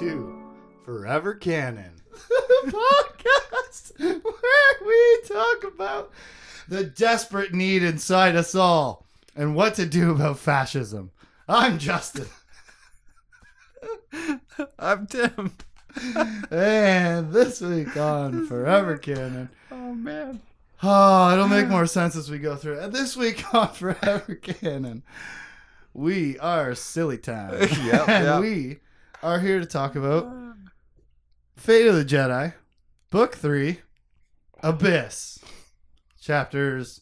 welcome to Forever Canon, podcast where we talk about the desperate need inside us all and what to do about fascism. I'm Justin, I'm Tim. and this week on Forever Canon, Oh man. oh, it'll make more sense as we go through it. This week on Forever Canon, we are Silly Town, Yep, and yep. we are here to talk about Fate of the Jedi, Book 3, Abyss. Chapters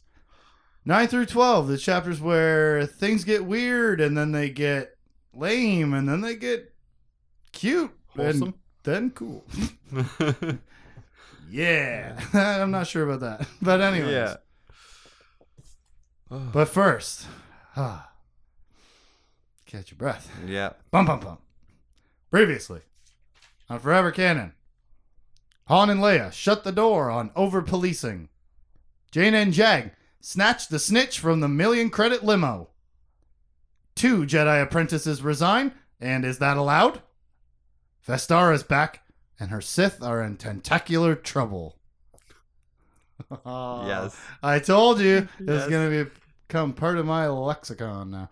9 through 12. The chapters where things get weird and then they get lame and then they get cute. Wholesome. And then cool. Yeah. I'm not sure about that. But anyways. yeah. But first, ah, catch your breath. yeah. Bum bum bum. Previously, on Forever Canon, Han and Leia shut the door on over policing. Jaina and Jag snatched the snitch from the million credit limo. Two Jedi apprentices resign, and is that allowed? Vestara is back, and her Sith are in tentacular trouble. Yes. I told you it's Yes. going to become part of my lexicon now.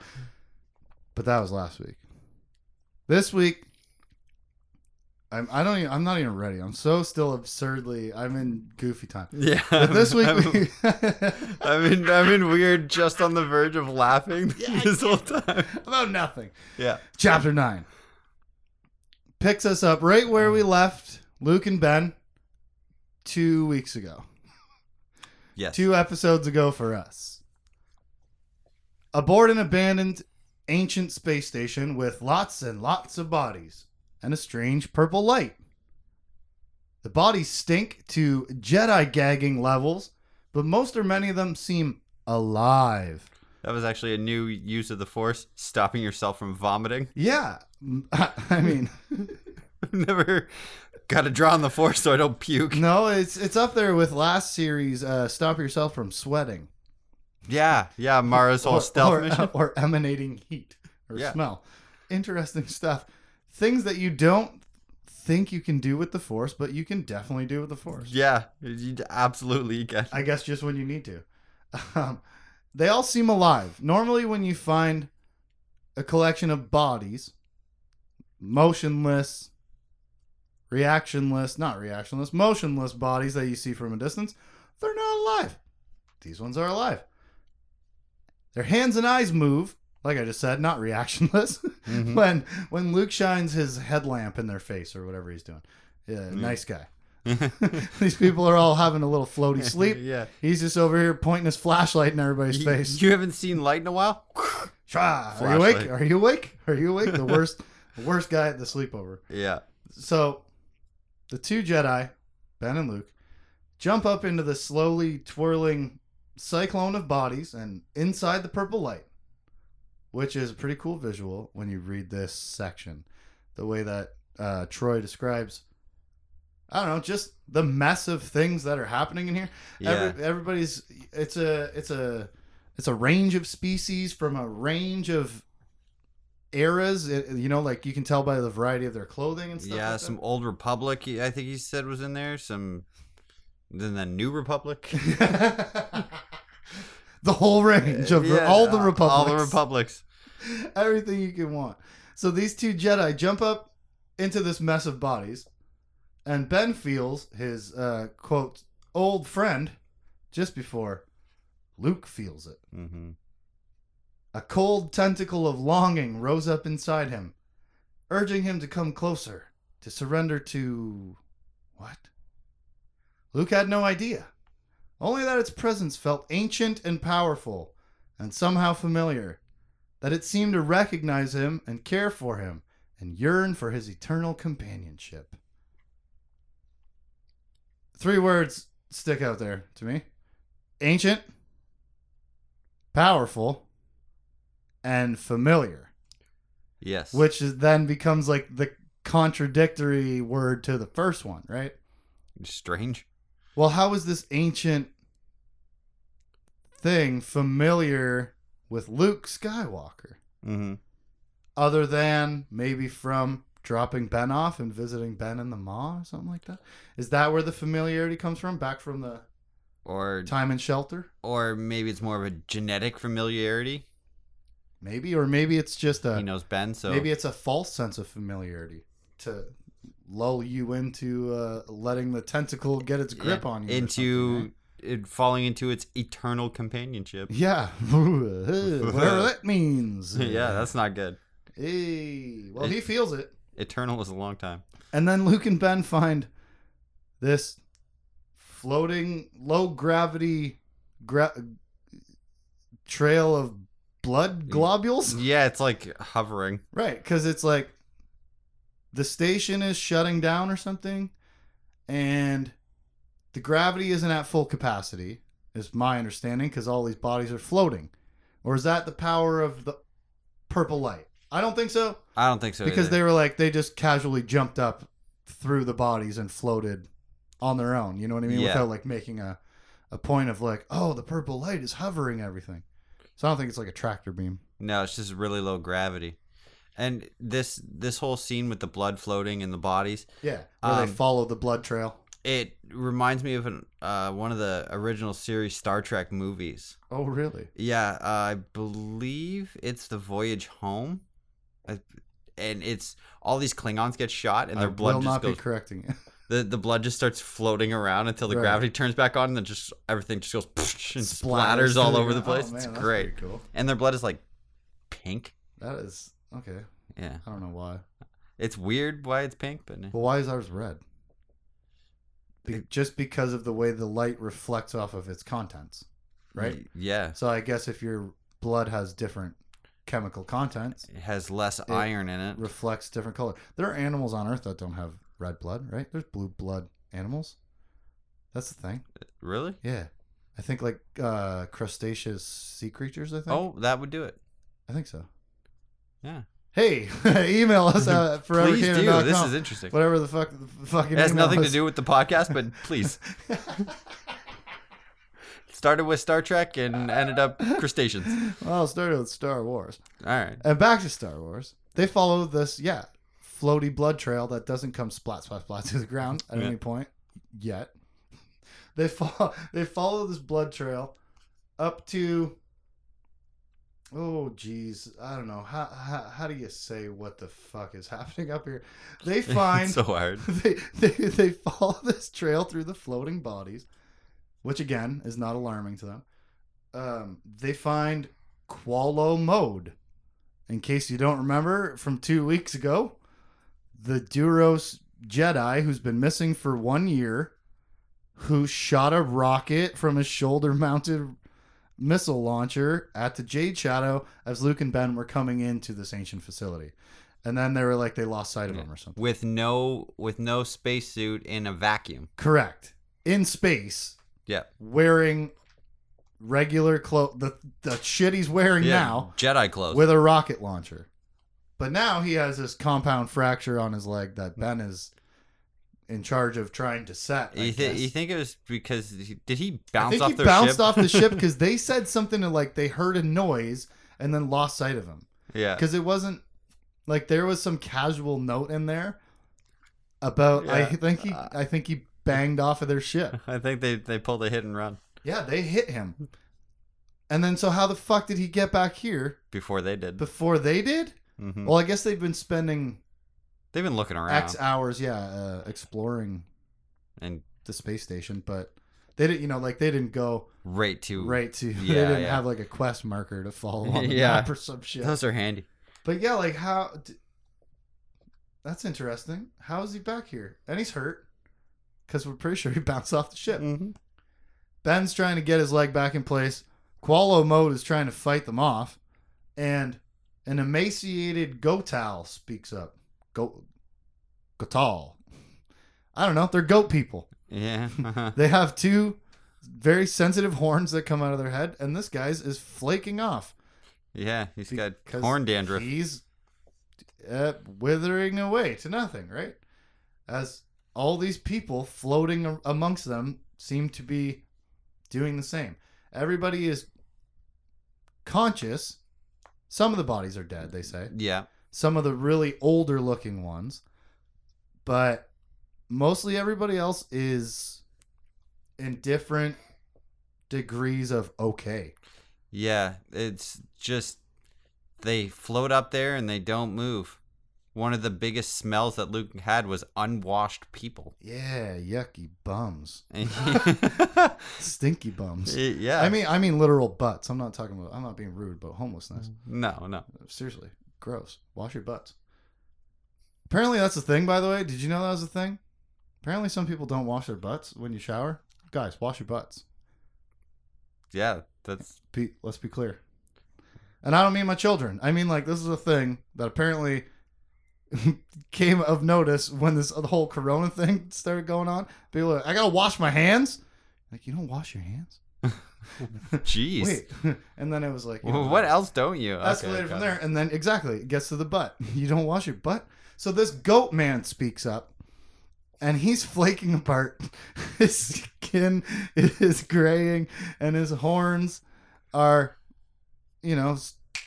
But that was last week. This week, I'm I don't even, I'm not even ready. I'm so still absurdly. I'm in goofy time. Yeah. But this week, I'm, we, I'm in I'm in weird just on the verge of laughing Yeah, this whole time. about nothing. Yeah. Chapter nine picks us up right where we mm. left Luke and Ben two weeks ago. Yes. two episodes ago for us. Aboard an abandoned ancient space station with lots and lots of bodies and a strange purple light. The bodies stink to Jedi gagging levels, but most or many of them seem alive. That was actually a new use of the force, stopping yourself from vomiting. Yeah, I mean, I've never got to draw on the force so I don't puke. no, it's it's up there with last series. Uh, stop yourself from sweating. Yeah. Yeah. Mara's whole or, stealth or, mission. or emanating heat or Yeah. smell. Interesting stuff. Things that you don't think you can do with the force, but you can definitely do with the force. Yeah. You absolutely can. I guess just when you need to. Um, they all seem alive. Normally, when you find a collection of bodies, motionless, reactionless, not reactionless, motionless bodies that you see from a distance, they're not alive. These ones are alive. Their hands and eyes move, like I just said, not reactionless. Mhm. when when Luke shines his headlamp in their face or whatever he's doing. Yeah, nice guy. These people are all having a little floaty sleep. yeah. He's just over here pointing his flashlight in everybody's You, face. you haven't seen light in a while? Shah, are you awake? Are you awake? Are you awake? The worst, the worst guy at the sleepover. Yeah. So, the two Jedi, Ben and Luke, jump up into the slowly twirling cyclone of bodies and inside the purple light, which is a pretty cool visual when you read this section. The way that uh, Troy describes, I don't know, just the mess of things that are happening in here. Yeah. Every, everybody's it's a it's a it's a range of species from a range of eras. It- you know, like you can tell by the variety of their clothing and stuff. yeah, like some old Republic. I think he said was in there. Some, then the New Republic. the whole range of Yeah, all the republics, All the republics. everything you can want. So these two Jedi jump up into this mess of bodies, and Ben feels his uh, quote old friend just before Luke feels it. hmm A cold tentacle of longing rose up inside him, urging him to come closer, to surrender to. What? Luke had no idea. Only that its presence felt ancient and powerful, and somehow familiar. That it seemed to recognize him and care for him, and yearn for his eternal companionship. Three words stick out there to me ancient, powerful, and familiar, Yes. which is, then becomes like the contradictory word to the first one, right? strange. Well, how is this ancient thing familiar with Luke Skywalker? hmm Other than maybe from dropping Ben off and visiting Ben and the Maw or something like that. Is that where the familiarity comes from? Back from the Or time and shelter? or maybe it's more of a genetic familiarity. Maybe, or maybe it's just a he knows Ben, so maybe it's a false sense of familiarity to lull you into uh, letting the tentacle get its grip Yeah, on you. into it falling into its eternal companionship. yeah, whatever that means. yeah, that's not good. Hey, well, he feels it. Eternal is a long time. And then Luke and Ben find this floating low gravity gra- trail of blood globules. Yeah, it's like hovering. Right, because it's like the station is shutting down or something, and the gravity isn't at full capacity, is my understanding, because all these bodies are floating. Or is that the power of the purple light? I don't think so, I don't think so. because either. they were like, they just casually jumped up through the bodies and floated on their own. You know what I mean? Yeah. Without like making a, a point of like, oh, the purple light is hovering everything. So I don't think it's like a tractor beam. No, it's just really low gravity. And this this whole scene with the blood floating in the bodies, Yeah, where Um, they follow the blood trail. It reminds me of an, uh, one of the original series Star Trek movies. Oh, really? Yeah, uh, I believe it's the Voyage Home, I, and it's all these Klingons get shot and their I blood will just not goes. be correcting you. The the blood just starts floating around until the Right. gravity turns back on, and then just everything just goes and splatters to all over the ground. place. Oh, it's man, that's great, cool. and their blood is like pink. That is okay. Yeah, I don't know why. it's weird why it's pink, but But why is ours red? Be- just because of the way the light reflects off of its contents, right? Yeah, So I guess if your blood has different chemical contents, it has less iron in it. reflects different color. There are animals on Earth that don't have red blood, right? There's blue blood animals. That's the thing. Really? Yeah. I think like uh crustaceous sea creatures, I think. Oh, that would do it. I think so. Yeah. Hey, email us at Please do. This is interesting. Whatever the fuck, the fucking It has nothing to do with the podcast, but please. Started with Star Trek and ended up crustaceans. well, started with Star Wars. All right. And back to Star Wars. They follow this, yeah, floaty blood trail that doesn't come splat, splat, splat to the ground at Yeah. any point yet. They follow, they follow this blood trail up to, oh, geez, I don't know. How, how, how do you say what the fuck is happening up here? They find, so hard. they, they, they follow this trail through the floating bodies, which again is not alarming to them. Um, they find Qwallo Mode. In case you don't remember from two weeks ago, the Duros Jedi who's been missing for one year, who shot a rocket from a shoulder mounted missile launcher at the Jade Shadow as Luke and Ben were coming into this ancient facility. And then they were like they lost sight of him or something. With no with no spacesuit in a vacuum. Correct. In space, Yeah. wearing regular clothes, the, the shit he's wearing Yeah. now, Jedi clothes. with a rocket launcher. But now he has this compound fracture on his leg that Ben is in charge of trying to set. I you, th- you think it was because he, did he I bounce think off he bounced ship? off the ship because they said something to like they heard a noise and then lost sight of him yeah. because it wasn't like there was some casual note in there about I think he I think he banged off of their ship. I think they they pulled a hit and run Yeah, they hit him. And then so how the fuck did he get back here before they did. before they did? hmm Well, I guess they've been spending They've been looking around X hours, yeah, uh, exploring and the space station, but they didn't, you know, like they didn't go right to right to. they didn't yeah. have like a quest marker to follow on the Yeah. map or some shit. Those are handy. But yeah, like how? d- That's interesting. How is he back here? And he's hurt because we're pretty sure he bounced off the ship. Mm-hmm. Ben's trying to get his leg back in place. Qwallo Mode is trying to fight them off, and an emaciated Gotal speaks up. Go, Gotal. I don't know. They're goat people. Yeah. They have two very sensitive horns that come out of their head, and this guy's is flaking off. yeah. He's got horn dandruff. He's uh, withering away to nothing, right? As all these people floating amongst them seem to be doing the same. Everybody is conscious. Some of the bodies are dead, they say. Yeah. Some of the really older looking ones, but mostly everybody else is in different degrees of okay. Yeah, it's just they float up there and they don't move. One of the biggest smells that Luke had was unwashed people. Yeah, yucky bums, stinky bums. yeah. I mean, I mean literal butts. I'm not talking about. I'm not being rude, but homelessness. no, no. Seriously, gross. Wash your butts. Apparently, that's a thing. By the way, did you know that was a thing? Apparently, some people don't wash their butts when you shower. Guys, wash your butts. Yeah, that's Be, let's be clear. And I don't mean my children. I mean like this is a thing that apparently came of notice when this whole Corona thing started going on. People, are like, I gotta wash my hands. Like you don't wash your hands. jeez. Wait, and then it was like, you know, Well, what else don't you? escalated Okay, from there, and then exactly it gets to the butt. You don't wash your butt. So this goat man speaks up, and he's flaking apart. His skin is graying, and his horns are, you know,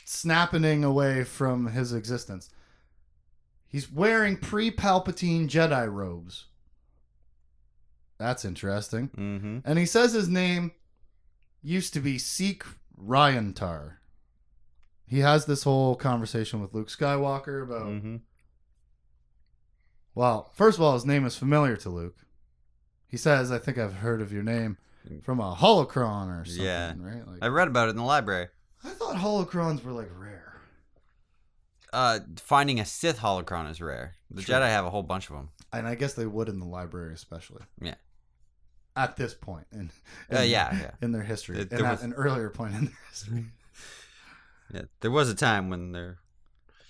snapping away from his existence. He's wearing pre-Palpatine Jedi robes. That's interesting. Mm-hmm. And he says his name used to be Seek Ryantar. He has this whole conversation with Luke Skywalker about, Mm-hmm. well, first of all, his name is familiar to Luke. He says, I think I've heard of your name from a holocron or something, Yeah. right? Like, I read about it in the library. I thought holocrons were like rare. Uh, finding a Sith holocron is rare. The. Jedi have a whole bunch of them. And I guess they would in the library, especially. Yeah. At this point in, Uh, yeah, yeah, in their history, There- and there at was- an earlier point in their history, yeah. There was a time when their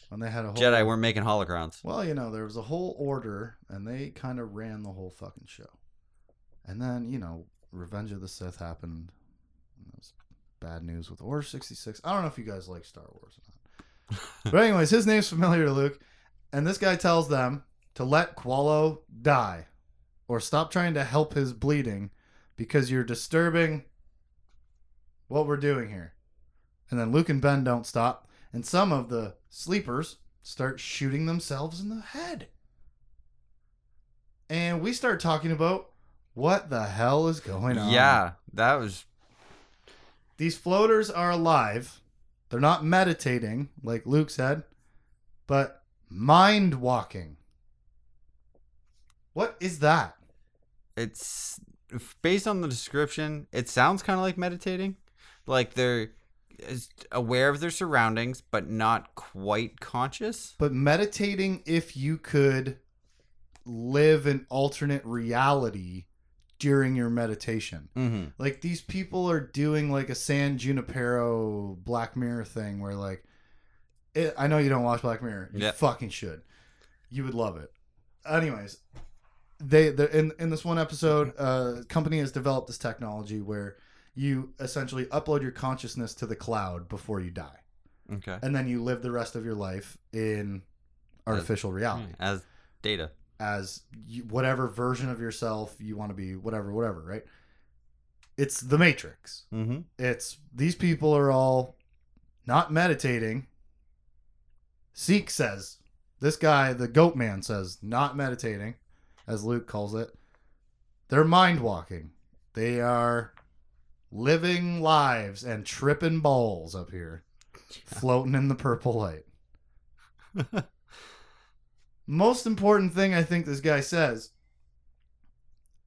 when they had a whole Jedi weren't making holocrons. Well, you know, there was a whole order, and they kind of ran the whole fucking show. And then, you know, Revenge of the Sith happened. And it was bad news with Order 66. I don't know if you guys like Star Wars or not. but, anyways, his name's familiar to Luke. And this guy tells them to let Qwallo die or stop trying to help his bleeding because you're disturbing what we're doing here. And then Luke and Ben don't stop. And some of the sleepers start shooting themselves in the head. And we start talking about what the hell is going on. Yeah, that was These floaters are alive. They're not meditating, like Luke said, but mind walking. What is that? It's based on the description it sounds kind of like meditating like they're aware of their surroundings but not quite conscious But meditating if you could live an alternate reality during your meditation. mm-hmm. Like these people are doing like a San Junipero Black Mirror thing where like it, I know you don't watch Black Mirror. You Yep. fucking should. You would love it. Anyways, they the in in this one episode, uh company has developed this technology where you essentially upload your consciousness to the cloud before you die. okay And then you live the rest of your life in artificial reality as data as you, whatever version of yourself you want to be, whatever, whatever, right? It's the Matrix. mm-hmm. It's these people are all not meditating. Seek says, this guy, the goat man says, not meditating, as Luke calls it. They're mind walking. They are living lives and tripping balls up here, floating in the purple light. Most important thing I think this guy says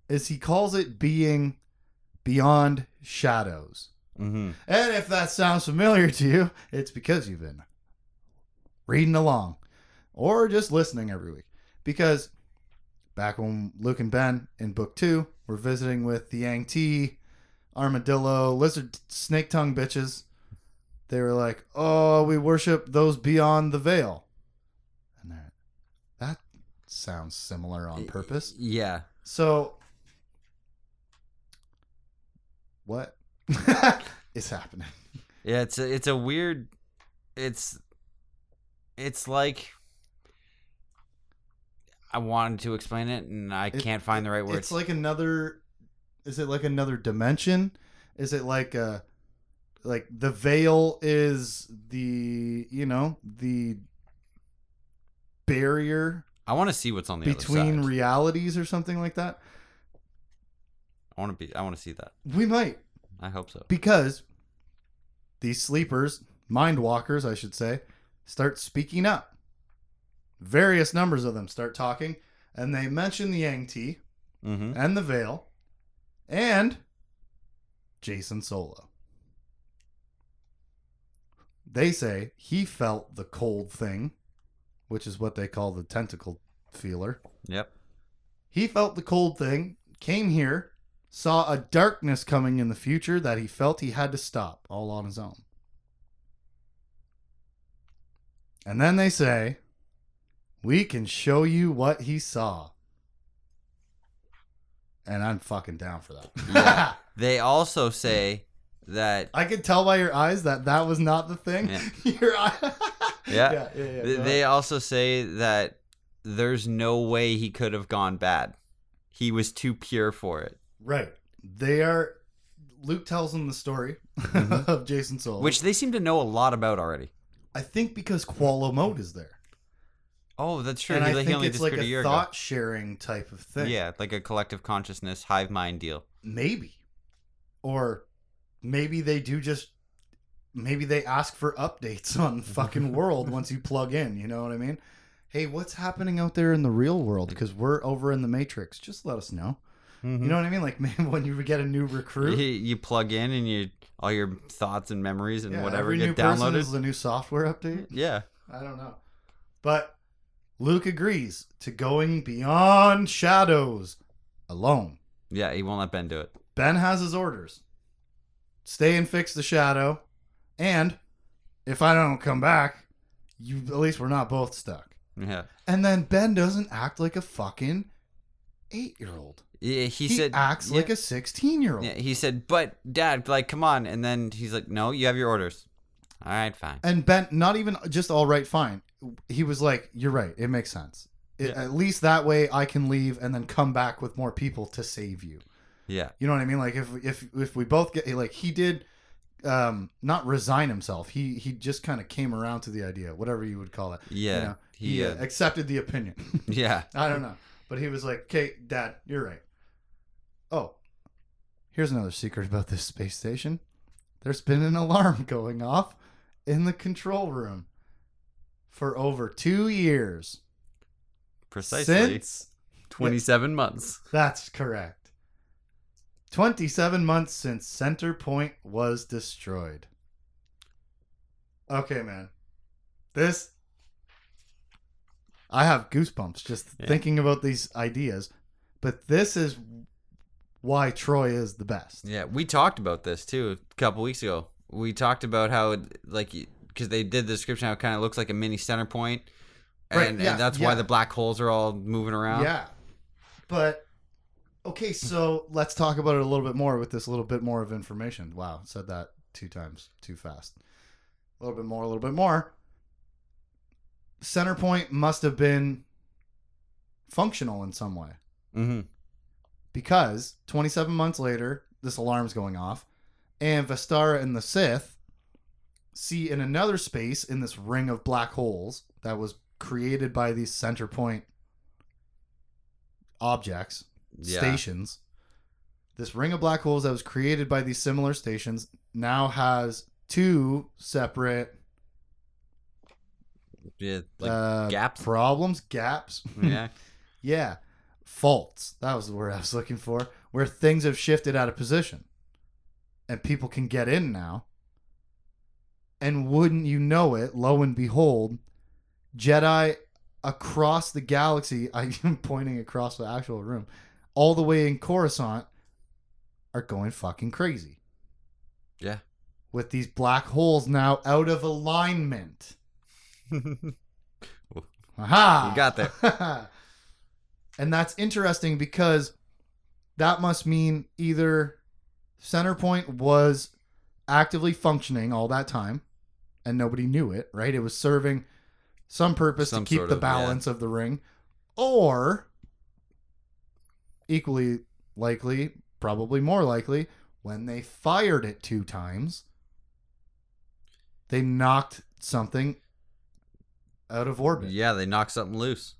is he calls it being beyond shadows. mm-hmm. And if that sounds familiar to you, it's because you've been reading along or just listening every week. Because back when Luke and Ben in book two were visiting with the Yang T, armadillo, lizard, snake tongue bitches, they were like, "Oh, we worship those beyond the veil," and they're- that sounds similar on purpose. yeah So, what is happening? yeah it's a, it's a weird it's it's like i wanted to explain it and i It- can't find the right words It's like another. Is it like another dimension? Is it like a, like the veil is the you know the barrier I want to see what's on the between other side. realities or something like that. I want to be. I want to see that. We might I hope so. because these sleepers, mind walkers, I should say, start speaking up. Various numbers of them start talking, and they mention the Yangti Mm-hmm. and the Veil and Jacen Solo. They say he felt the cold thing, which is what they call the tentacle feeler. Yep. He felt the cold thing, came here, saw a darkness coming in the future that he felt he had to stop all on his own. And then they say, We can show you what he saw. And I'm fucking down for that. Yeah. They also say that I could tell by your eyes that that was not the thing. Yeah. your eye- Yeah. yeah, yeah, yeah. They also say that there's no way he could have gone bad. He was too pure for it. right. They are. Luke tells them the story Mhm. of Jacen Solo, Which they seem to know a lot about already. I think because Qwallo Mode is there, Oh, that's true. and he, I think it's like a a ago. thought sharing type of thing. Yeah, like a collective consciousness hive mind deal. maybe, or maybe they do just. Maybe they ask for updates on fucking world once you plug in. You know what I mean? Hey, what's happening out there in the real world? Because we're over in the Matrix. Just let us know. You mm-hmm. know what I mean? Like maybe when you get a new recruit, You, you plug in and you all your thoughts and memories and yeah, whatever every get new person downloaded. is a new software update. Yeah. I don't know. But Luke agrees to going beyond shadows alone. Yeah, he won't let Ben do it. Ben has his orders. Stay and fix the shadow. And if I don't come back, you at least we're not both stuck. Yeah. And then Ben doesn't act like a fucking eight year old. Yeah, he, He, said acts yeah. like a sixteen year old. Yeah, he said, "But dad, like come on." And then he's like, "No, you have your orders." All right, fine. And Ben, not even just all right, fine. He was like, "You're right. It makes sense. It, Yeah. At least that way, I can leave and then come back with more people to save you. Yeah. You know what I mean? Like if if if we both get like he did, um, not resign himself. He he just kind of came around to the idea, whatever you would call it. Yeah. You know, he, he uh, uh, accepted the opinion. yeah. I don't know, but he was like, "Okay, Dad, you're right." Oh, here's another secret about this space station. There's been an alarm going off in the control room for over two years. Precisely. Since 27 months. that's correct. 27 months since Center Point was destroyed. Okay, man. This. I have goosebumps just Yeah. thinking about these ideas, but this is why Troy is the best. Yeah, we talked about this too a couple weeks ago. We talked about how it, like because they did the description how it kind of looks like a mini center point, and, Right, and yeah, that's yeah. why the black holes are all moving around. Yeah. But okay, so let's talk about it a little bit more with this little bit more of information. Wow, said that two times too fast. A little bit more, a little bit more. Center point must have been functional in some way Mm-hmm. because 27 months later, this alarm's going off, and Vestara and the Sith see in another space in this ring of black holes that was created by these center point objects, Yeah. stations. This ring of black holes that was created by these similar stations now has two separate Yeah. Like uh, gaps? problems, gaps. yeah. Yeah. Faults. That was the word I was looking for. Where things have shifted out of position. And people can get in now. And wouldn't you know it, lo and behold, Jedi across the galaxy, I'm pointing across the actual room, all the way in Coruscant, are going fucking crazy. Yeah. With these black holes now out of alignment. Aha! You got there. and that's interesting because that must mean either center point was actively functioning all that time and nobody knew it, right? It was serving some purpose Some to keep the of, yeah. balance of the ring. Or equally likely, probably more likely, when they fired it two times, they knocked something out of orbit. Yeah, they knocked something loose.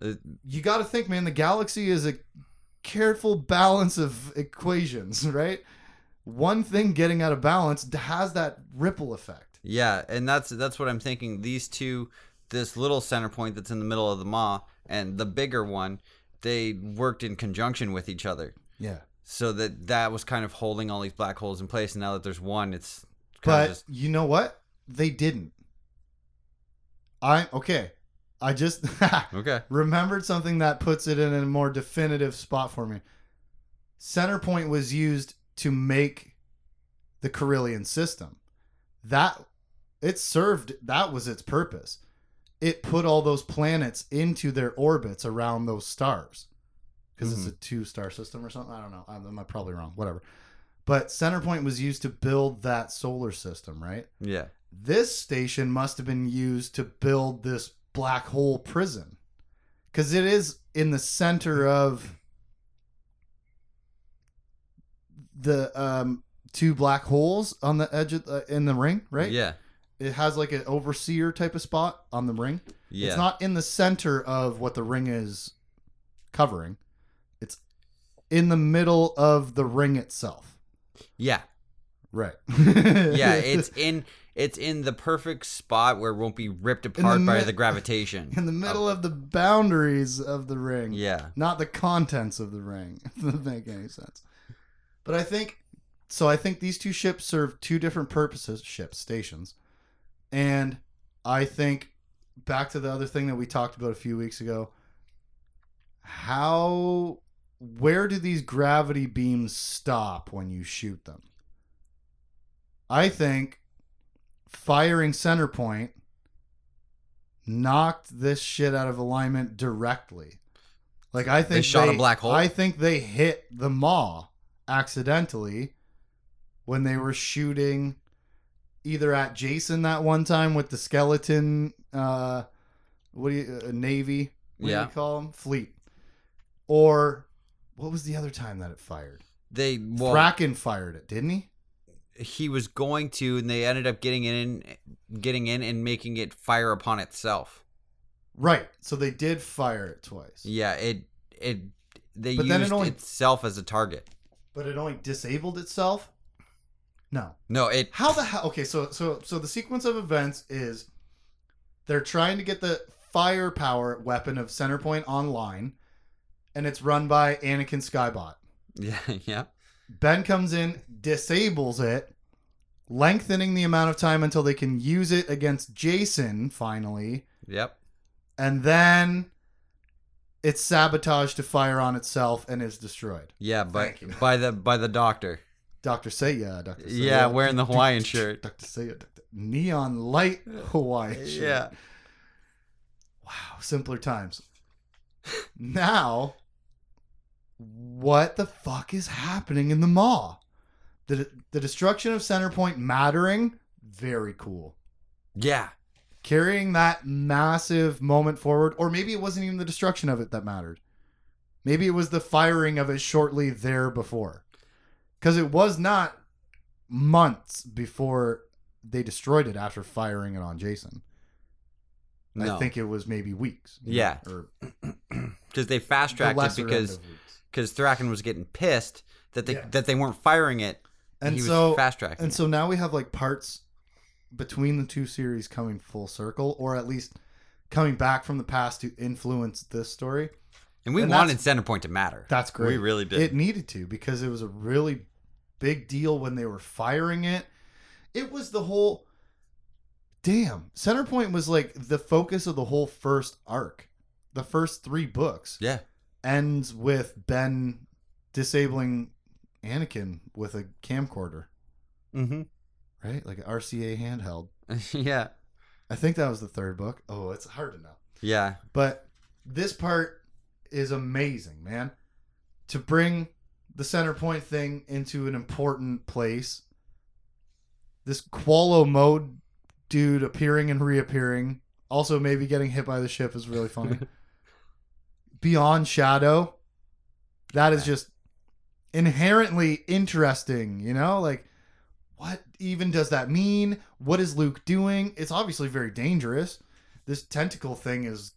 Uh, You got to think, man, the galaxy is a careful balance of equations, right? One thing getting out of balance has that ripple effect. yeah, and that's that's what I'm thinking. These two, this little center point that's in the middle of the maw, and the bigger one, they worked in conjunction with each other, Yeah. so that that was kind of holding all these black holes in place. And now that there's one, it's But just you know what? They didn't. I okay. I just okay. remembered something that puts it in a more definitive spot for me. Center point was used to make the Corellian system. That it served that was its purpose. It put all those planets into their orbits around those stars. Because it's a mm-hmm. two star system or something. I don't know. I'm, I'm probably wrong. Whatever. But center point was used to build that solar system, right? Yeah, this station must have been used to build this black hole prison because it is in the center of the um two black holes on the edge of the, in the ring right yeah, it has like an overseer type of spot on the ring yeah. it's not in the center of what the ring is covering it's in the middle of the ring itself yeah, right yeah. It's in it's in the perfect spot where it won't be ripped apart by mi- the gravitation. in the middle of the boundaries of the ring yeah, not the contents of the ring. If that make any sense. But I think so. I think these two ships serve two different purposes. Ships, stations, and I think back to the other thing that we talked about a few weeks ago. How, where do these gravity beams stop when you shoot them? I think firing center point knocked this shit out of alignment directly. Like I think they shot a black hole? I think they hit the maw accidentally when they were shooting either at Jacen that one time with the skeleton uh what do you uh, navy? What Yeah. do you call them fleet. Or what was the other time that it fired? They well, fired it didn't he? He was going to, and they ended up getting in, getting in, and making it fire upon itself. right. So they did fire it twice. Yeah, it it they But used then it only- itself as a target. But it only disabled itself no No, it How the hell? Okay, so so so the sequence of events is they're trying to get the firepower weapon of Centerpoint online, and it's run by Anakin Skybot. yeah yeah Ben comes in, disables it, lengthening the amount of time until they can use it against Jacen finally, yep and then it's sabotaged to fire on itself and is destroyed. yeah, but by the by the doctor. Dr. Seyah, uh, Dr. Seyah. Yeah, wearing the Hawaiian shirt. Dr. Seyah, Dr. neon light Hawaiian shirt. Yeah, Wow, simpler times. now, what the fuck is happening in the maw? The, the destruction of Centerpoint mattering, very cool. yeah, Carrying that massive moment forward, or maybe it wasn't even the destruction of it that mattered. Maybe it was the firing of it shortly there before. Because it was not months before they destroyed it after firing it on Jacen. no, I think it was maybe weeks. Yeah. because they fast the tracked it because because Thracken was getting pissed that they Yeah. that they weren't firing it. and he so fast tracking. and so now we have like parts between the two series coming full circle, or at least coming back from the past to influence this story. and we and wanted Centerpoint to matter. That's great. We really did. It needed to because it was a really big deal when they were firing it. It was the whole damn Centerpoint was like the focus of the whole first arc. The first three books yeah, ends with Ben disabling Anakin with a camcorder, mm-hmm. Right? Like an RCA handheld. yeah, I think that was the third book. Oh, it's hard to know. yeah, But this part is amazing, man. To bring the center point thing into an important place. This Qwallo mode dude appearing and reappearing. Also, maybe getting hit by the ship is really funny. Beyond Shadow. That is just inherently interesting, you know? Like, what even does that mean? What is Luke doing? It's obviously very dangerous. this tentacle thing is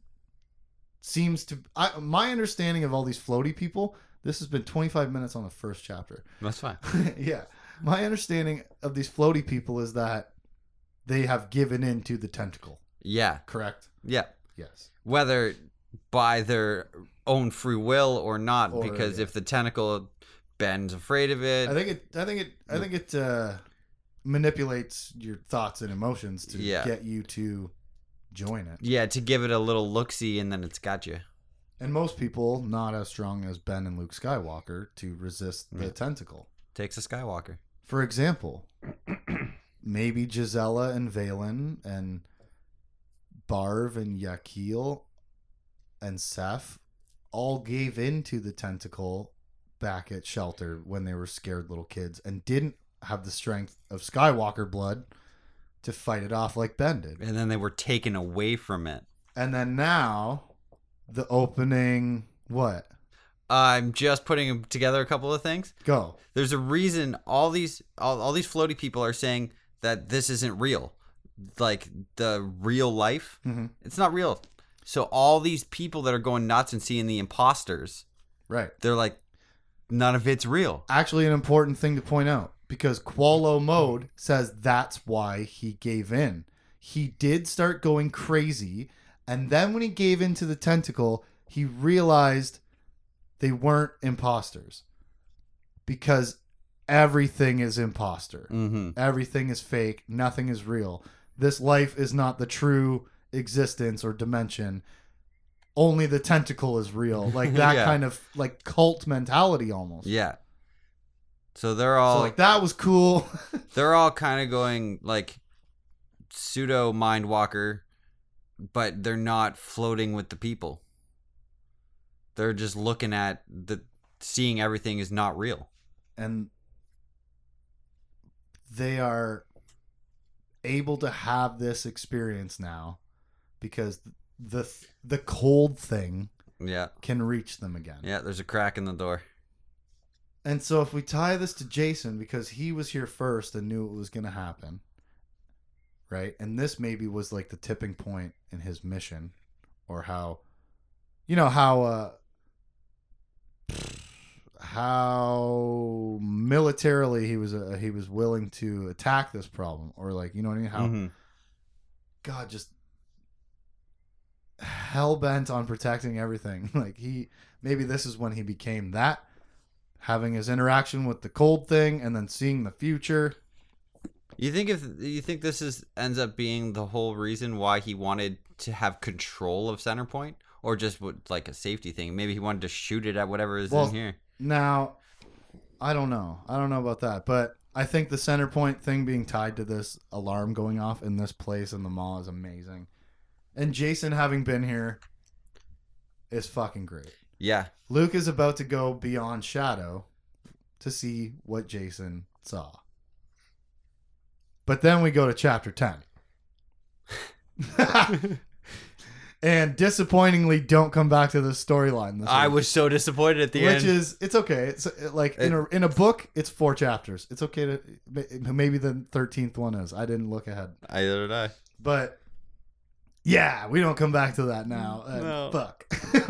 seems to I, my understanding of all these floaty people. This has been 25 minutes on the first chapter. That's fine. yeah, my understanding of these floaty people is that they have given in to the tentacle. Yeah. Correct. Yeah. Yes. Whether by their own free will or not, Or, because yeah. if the tentacle Ben's afraid of it. I think it. I think it. I think it uh, manipulates your thoughts and emotions to Yeah. get you to join it. yeah, to give it a little look see and then it's got you. And most people, not as strong as Ben and Luke Skywalker, to resist the Yeah. tentacle. Takes a Skywalker. For example, maybe Jysella and Valin and Barv and Yaqeel and Seth all gave in to the tentacle back at shelter when they were scared little kids and didn't have the strength of Skywalker blood to fight it off like Ben did. And then they were taken away from it. And then now the opening what? I'm just putting together a couple of things. Go. There's a reason all these all, all these floaty people are saying that this isn't real. Like the real life, hmm it's not real. So all these people that are going nuts and seeing the imposters, Right. they're like, none of it's real. actually an important thing to point out because Qwallo Mode says that's why he gave in. He did start going crazy, and then when he gave in to the tentacle, he realized they weren't imposters because everything is imposter. Mm-hmm. Everything is fake. Nothing is real. This life is not the true existence or dimension. Only the tentacle is real. Like that Yeah. kind of like cult mentality almost. Yeah. So they're all So like that was cool. they're all kind of going like pseudo mind walker, but they're not floating with the people. They're just looking at the seeing everything is not real. and they are able to have this experience now because the the cold thing Yeah. can reach them again. Yeah, there's a crack in the door. And so if we tie this to Jacen because he was here first and knew it was going to happen, right? And this maybe was like the tipping point in his mission or how you know how uh how militarily he was uh, he was willing to attack this problem or like you know what I mean how Mhm. god just hell bent on protecting everything like he maybe this is when he became that having his interaction with the cold thing and then seeing the future. You think if you think this is ends up being the whole reason why he wanted to have control of Centerpoint, or just like a safety thing? Maybe he wanted to shoot it at whatever is Well, in here. now i don't know. I don't know about that. But i think the center point thing being tied to this alarm going off in this place in the maw is amazing. And jacen having been here is fucking great Yeah, luke is about to go beyond shadow to see what jacen saw but then we go to chapter 10 and disappointingly don't come back to the storyline I was so disappointed at the which end. Which is it's okay. It's like in a in a book, it's four chapters. It's okay to maybe the thirteenth one is. I didn't look ahead, Either did I. but yeah, we don't come back to that now. Uh, No. Fuck.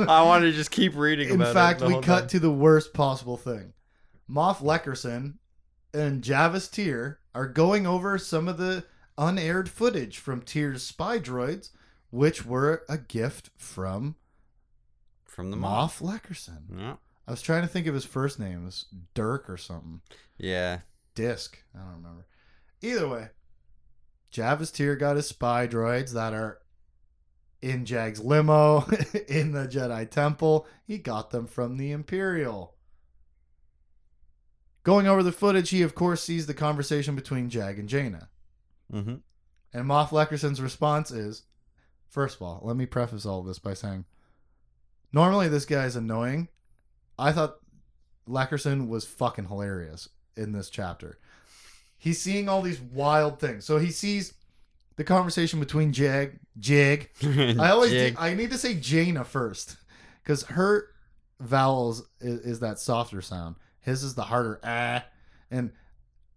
I wanted to just keep reading in fact, we cut time. to the worst possible thing. Moff Lecersen and Javis Tyrr are going over some of the unaired footage from Tyrr's spy droids, which were a gift from from the mall. Moff Lecersen. Yeah. I was trying to think of his first name. It was Dirk or something. Yeah. Disc. I don't remember. Either way, Javis Tyrr got his spy droids that are in Jag's limo in the Jedi Temple. He got them from the Imperial. Going over the footage, he of course sees the conversation between Jag and Jaina. Mm-hmm. And Moff Lecersen's response is first of all, let me preface all this by saying normally this guy is annoying. I thought Lecersen was fucking hilarious in this chapter. He's seeing all these wild things. So he sees the conversation between Jag, Jig. I always Jig. I need to say Jaina first because her vowels is, is that softer sound. His is the harder ah, and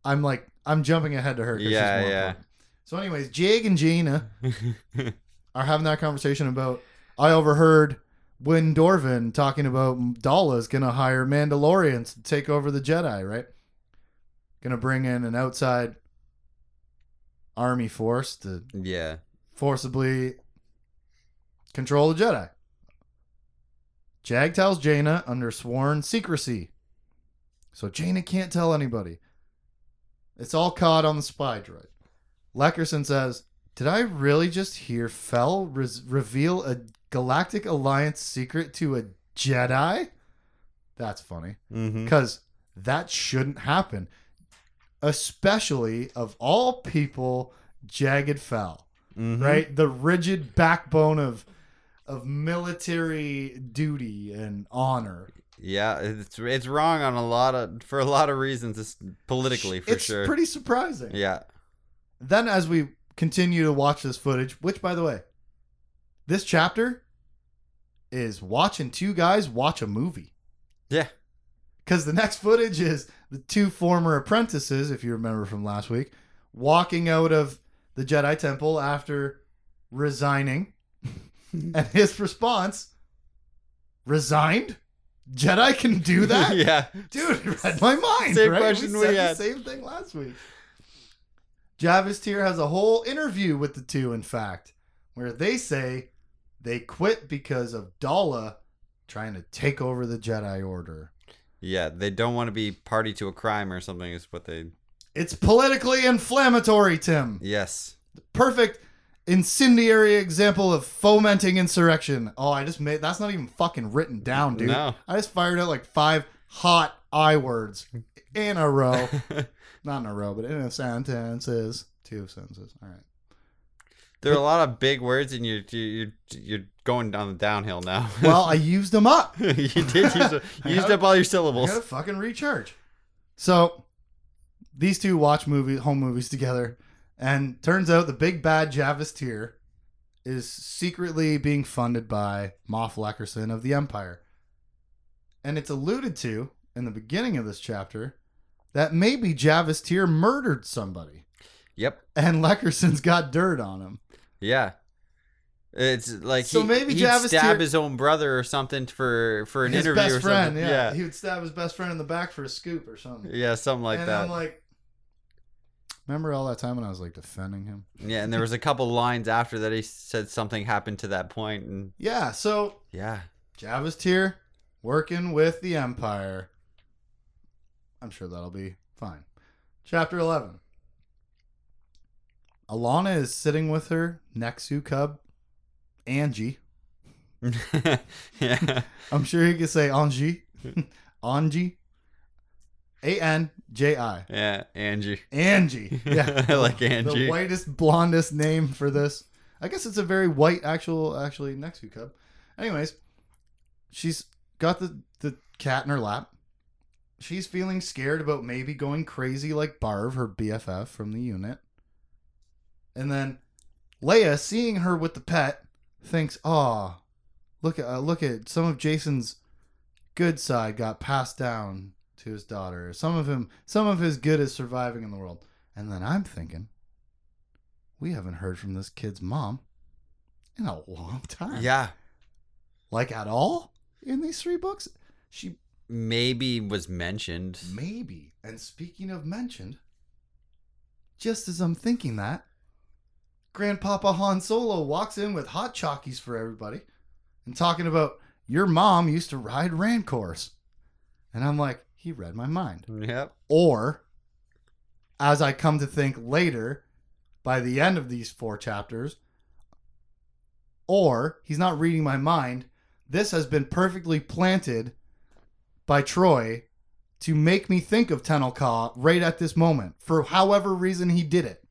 I'm like I'm jumping ahead to her. Yeah, more yeah. important. So, anyways, Jig and Jaina are having that conversation about. I overheard Wynn Dorvan talking about Daala's gonna hire Mandalorians to take over the Jedi, right? Gonna bring in an outside army force to Yeah. forcibly control the Jedi. Jag tells Jaina under sworn secrecy. So Jaina can't tell anybody. It's all caught on the spy droid. Lecersen says, Did I really just hear Fel res- reveal a Galactic Alliance secret to a Jedi? That's funny. Mm-hmm. Because that shouldn't happen. Especially of all people, Jagged Fel Mm-hmm. right? The rigid backbone of of military duty and honor. Yeah, it's it's wrong on a lot of for a lot of reasons. It's politically for it's sure. It's pretty surprising. yeah. Then, as we continue to watch this footage, which, by the way, this chapter is watching two guys watch a movie. Yeah. Because the next footage is the two former apprentices, if you remember from last week, walking out of the Jedi Temple after resigning. and his response resigned? Jedi can do that? yeah. Dude, it read my mind. Same right? question we we said had. the same thing last week. Javis Tyrr has a whole interview with the two, in fact, where they say they quit because of Daala trying to take over the Jedi Order. Yeah, they don't want to be party to a crime or something. Is what they. It's politically inflammatory, Tim. Yes. Perfect incendiary example of fomenting insurrection. Oh, I just made that's not even fucking written down, dude. No. I just fired out like five hot I words in a row. Not in a row, but in a sentences. Two sentences. All right. there are a lot of big words, and you're you're you're going down the downhill now. Well, I used them up. you did use a, I you used gotta- up all your I syllables. gotta fucking recharge. So these two watch movie home movies together, and turns out the big bad Javis Tyrr is secretly being funded by Moff Lecersen of the Empire. And it's alluded to in the beginning of this chapter that maybe Javis Tyrr murdered somebody. Yep. And Lecersen's got dirt on him. Yeah. It's like So he, maybe he'd Javis stab Tyrr- his own brother or something for for an His interview best or friend, something. yeah. yeah. He would stab his best friend in the back for a scoop or something. Yeah, something like and that. I'm like, remember all that time when I was like defending him? yeah, and there was a couple lines after that he said something happened to that point, and Yeah, so yeah, Javis Tyrr working with the Empire. I'm sure that'll be fine. Chapter 11. Allana is sitting with her Nexu cub, Anji. yeah, I'm sure he could say Anji. Anji. A N J I. yeah, Anji. Anji. Yeah. I like Anji. The whitest, blondest name for this. I guess it's a very white actual actually Nexu cub. Anyways, she's got the, the cat in her lap. She's feeling scared about maybe going crazy like Barv, her BFF from the unit. And then Leia, seeing her with the pet, thinks, "Oh, look at uh, look at some of Jacen's good side got passed down to his daughter. Some of him, some of his good is surviving in the world." And then I'm thinking, we haven't heard from this kid's mom in a long time. Yeah, Like at all in these three books? She maybe was mentioned. maybe. And speaking of mentioned, just as I'm thinking that, Grandpapa Han Solo walks in with hot chalkies for everybody and talking about your mom used to ride Rancors. And I'm like, he read my mind. Yep. Or, as I come to think later, by the end of these four chapters, or he's not reading my mind. This has been perfectly planted by Troy to make me think of Tenel Ka right at this moment for however reason he did it.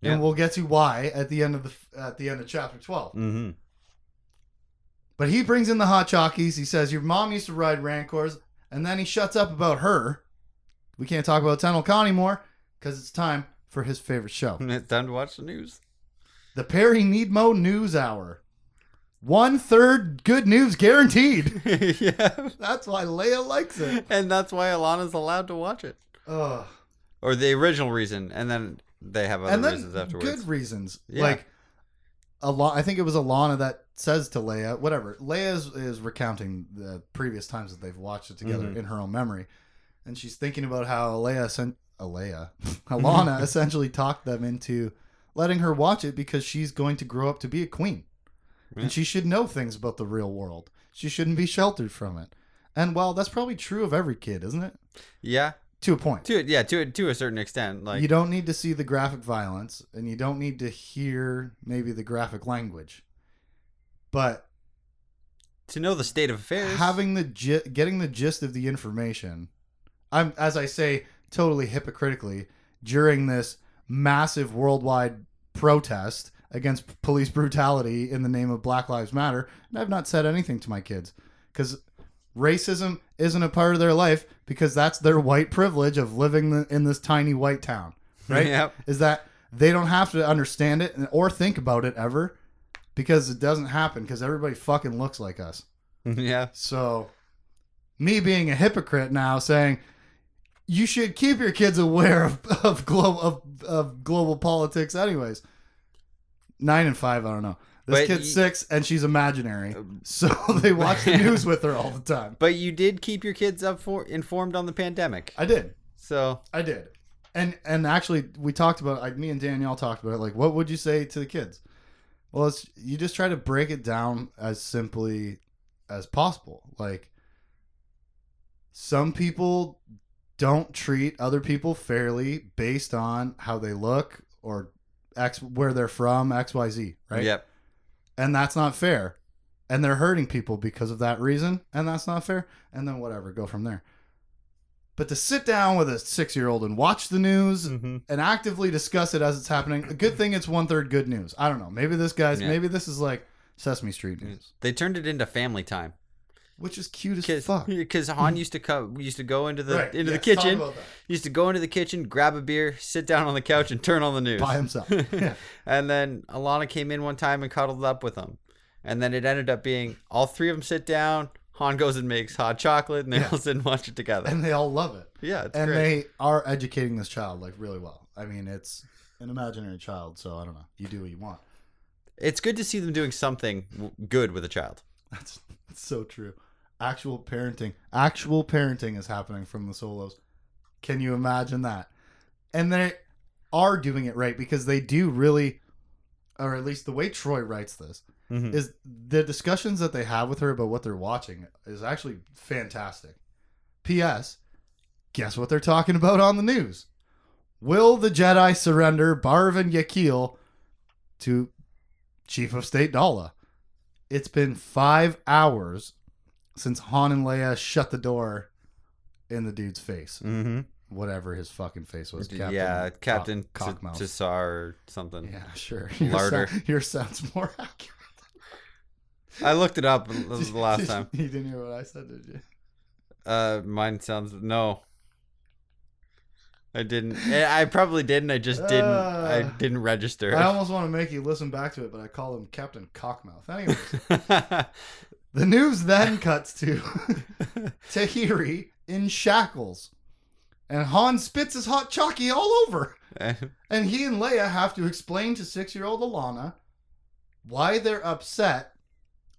Yeah. And we'll get to why at the end of the at the end of chapter 12. Mm-hmm. But he brings in the hot chalkies. He says, Your mom used to ride Rancors. And then he shuts up about her. We can't talk about Tenel Ka anymore because it's time for his favorite show It's time to watch the news. the Perre Needmo News Hour. One third good news guaranteed. yeah, That's why Leia likes it. and that's why Allana's allowed to watch it, Ugh. or the original reason, and then they have other And then reasons afterwards. good reasons. Yeah. Like Allana, I think it was Allana that says to Leia, whatever. Leia is, is recounting the previous times that they've watched it together Mhm. in her own memory, and she's thinking about how Leia sent Leia, Allana essentially talked them into letting her watch it because she's going to grow up to be a queen, Yeah. and she should know things about the real world. She shouldn't be sheltered from it. And well, that's probably true of every kid, isn't it? Yeah, To a point. to yeah, to to a certain extent. Like you don't need to see the graphic violence and you don't need to hear maybe the graphic language but to know the state of affairs. having the getting the gist of the information i'm as i say totally hypocritically during this massive worldwide protest against police brutality in the name of black lives matter and i've not said anything to my kids because racism isn't a part of their life because that's their white privilege of living the, in this tiny white town right Yep. is that they don't have to understand it or think about it ever because it doesn't happen because everybody fucking looks like us. yeah. So, me being a hypocrite now saying you should keep your kids aware of of global of, of global politics, anyways. Nine and five, I don't know. This But kid's y- six and she's imaginary, uh, so they watch the news with her all the time. But you did keep your kids up for informed on the pandemic. I did. So I did. And and actually we talked about like me and Danielle talked about it like what would you say to the kids? Well, it's you just try to break it down as simply as possible. Like some people don't treat other people fairly based on how they look or x where they're from, XYZ, right? Yep. And that's not fair. And they're hurting people because of that reason, and that's not fair. And then whatever, go from there. But to sit down with a six year old and watch the news Mm-hmm. and actively discuss it as it's happening, a good thing it's one third good news. I don't know. Maybe this guy's, Yeah. maybe this is like Sesame Street news, They turned it into family time. Which is cute as Because fuck. because Han used to come used to go into the Right, into yes, the talk kitchen. about that. Used to go into the kitchen, grab a beer, sit down on the couch, and turn on the news by himself. Yeah. and then Allana came in one time and cuddled up with him. And then it ended up being all three of them sit down. Han goes and makes hot chocolate, and they Yeah. all sit and watch it together. and they all love it. yeah, it's and great. they are educating this child like really well. I mean, it's an imaginary child, so I don't know. You do what you want. it's good to see them doing something good with a child. That's, that's so true. Actual parenting, actual parenting is happening from the solos. Can you imagine that? And they are doing it right because they do really, or at least the way Troy writes this Mhm. is the discussions that they have with her about what they're watching is actually fantastic. P.S. Guess what they're talking about on the news? Will the Jedi surrender Barv and Yaqeel to Chief of State Daala? It's been five hours since Han and Leia shut the door in the dude's face. Mm-hmm. Whatever his fucking face was. yeah, Cock- Captain T- Cockmouth. Tassar or something. yeah, sure. Your Larder. sou- Your sounds more accurate. I looked it up the the last time. You didn't hear what I said, did you? Uh, mine sounds no. I didn't. Eh, I probably didn't. I just didn't. I Uh, didn't register. I almost want to make you listen back to it, but I call him Captain Cockmouth. Anyways, the news then cuts to Tahiri in shackles. And Han spits his hot chalky all over. And he and Leia have to explain to six year old Allana why they're upset